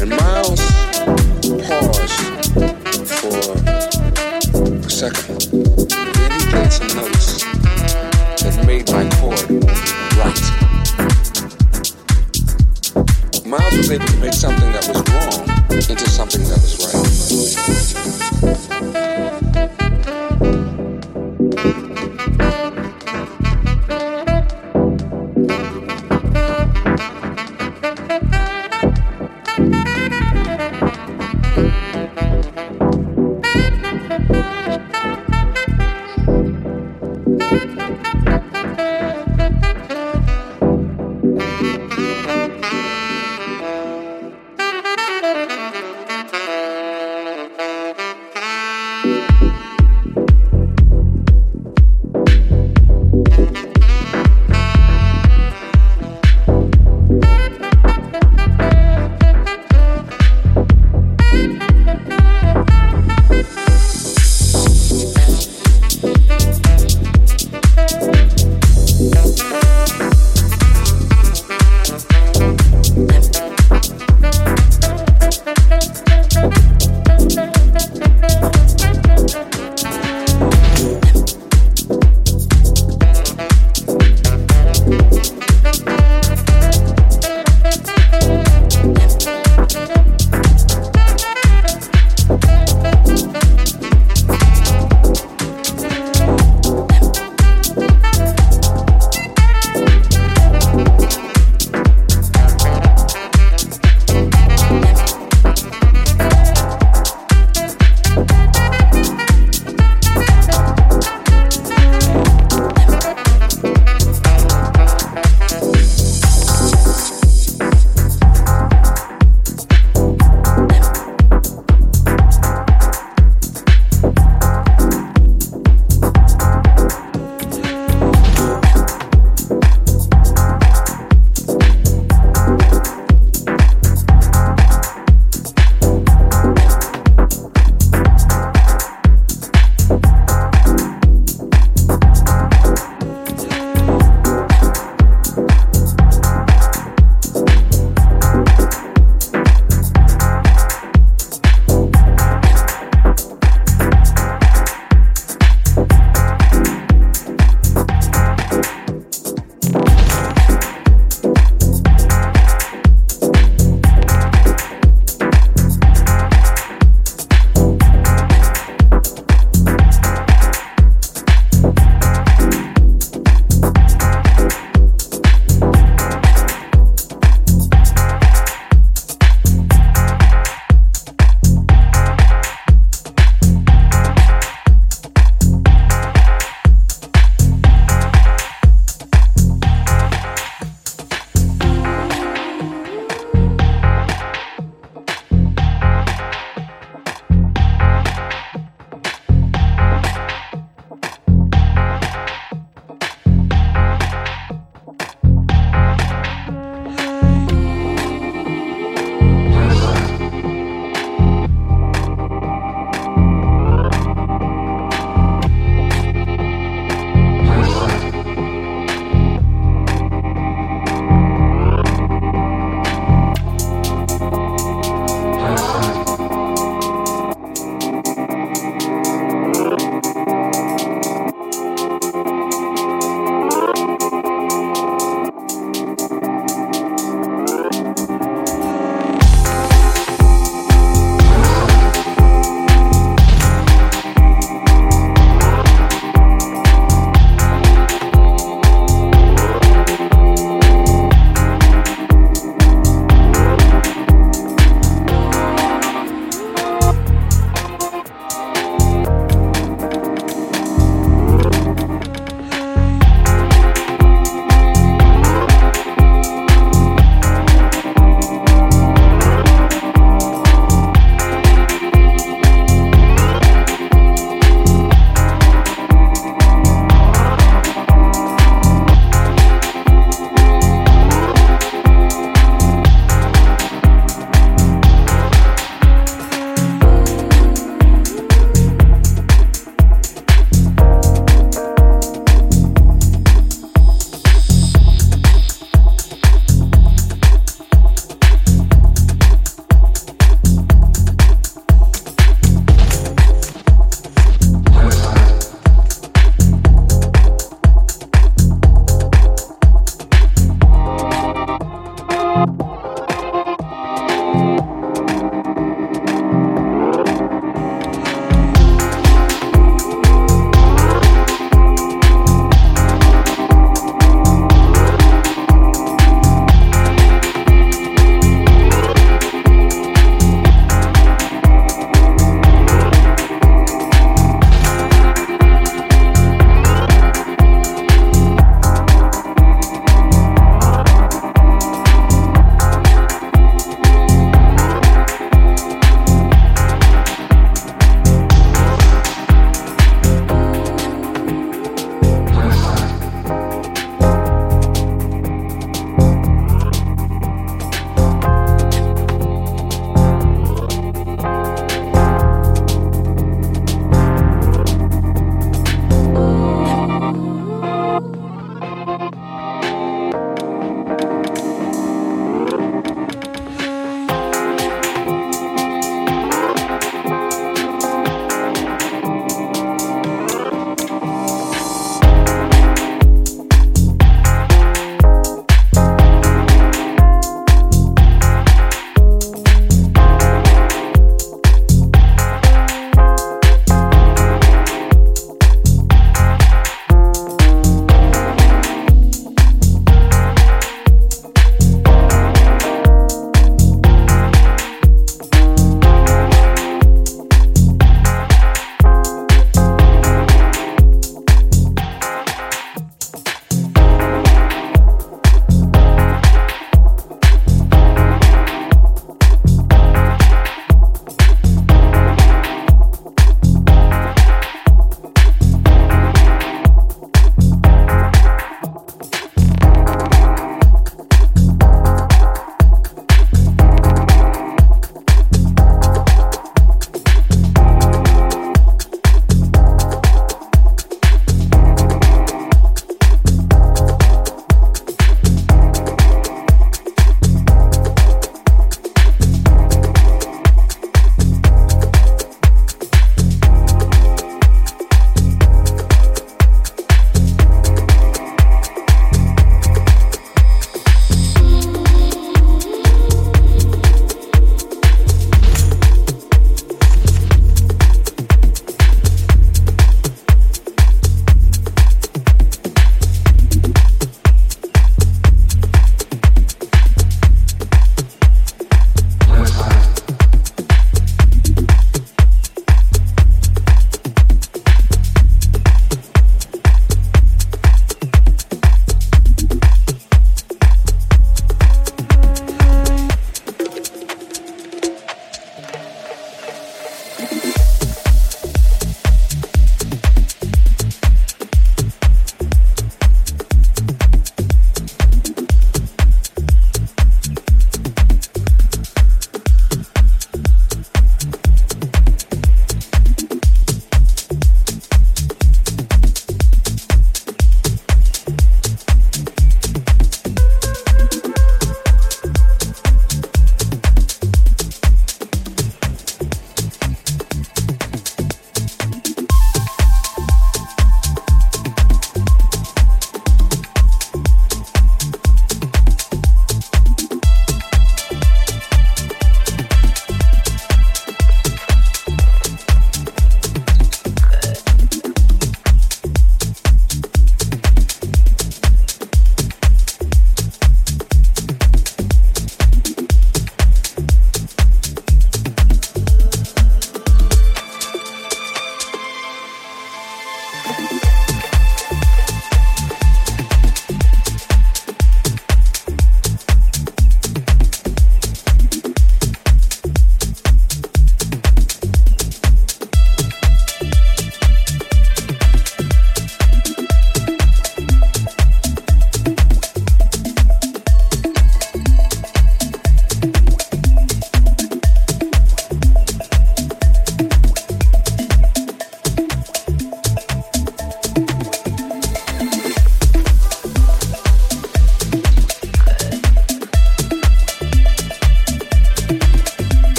And Miles paused for a second. Then he played some notes that made my chord right. Miles was able to make something that was wrong into something that was right.